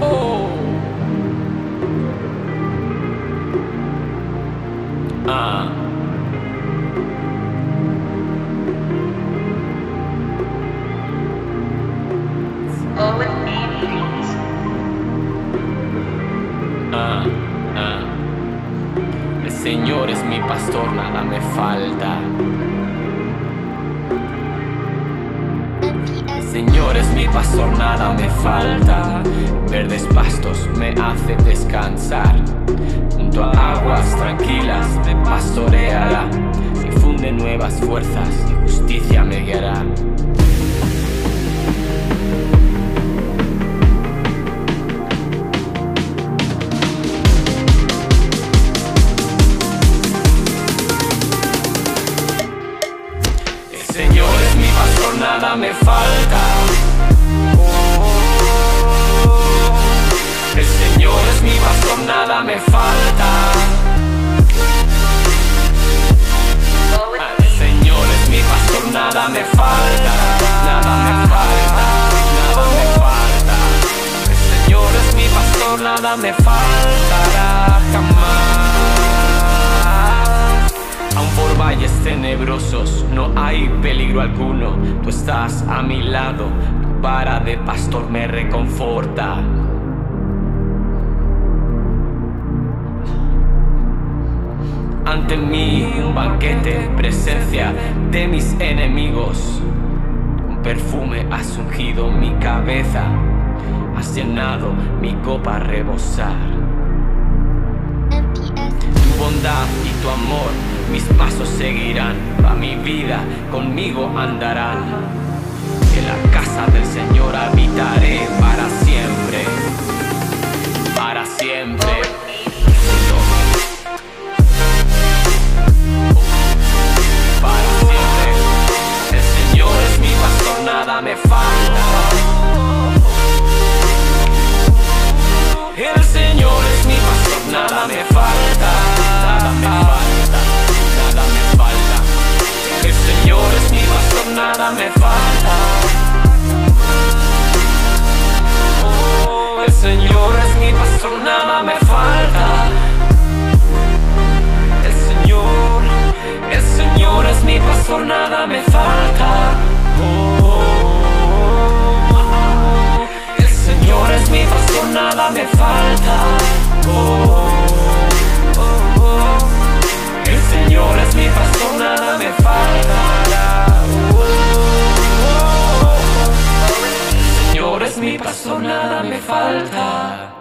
oh. Ah. Ah, ah. El Señor es mi pastor, nada me falta. Señor es mi pastor, nada me falta. Verdes pastos me hace descansar. Junto a aguas tranquilas me pastoreará. Difunde nuevas fuerzas y justicia me guiará. Nada me falta. Falta. El Señor es mi pastor, nada me falta. Nada me falta, nada me falta. El Señor es mi pastor, nada me faltará jamás. Aun por valles tenebrosos no hay peligro alguno. Tú estás a mi lado, tu vara de pastor me reconforta. Ante mí un banquete, presencia de mis enemigos. Un perfume has ungido mi cabeza, has llenado mi copa a rebosar. Tu bondad y tu amor mis pasos seguirán, a mi vida conmigo andarán. En la casa del Señor habitaré me falta. El Señor es mi pastor, nada me falta, nada me falta, nada me falta. El Señor es mi pastor, nada me falta. Me falta. Oh, oh, oh. El Señor es mi pastor, nada me falta. Oh, oh, oh. El Señor es mi pastor, nada me falta.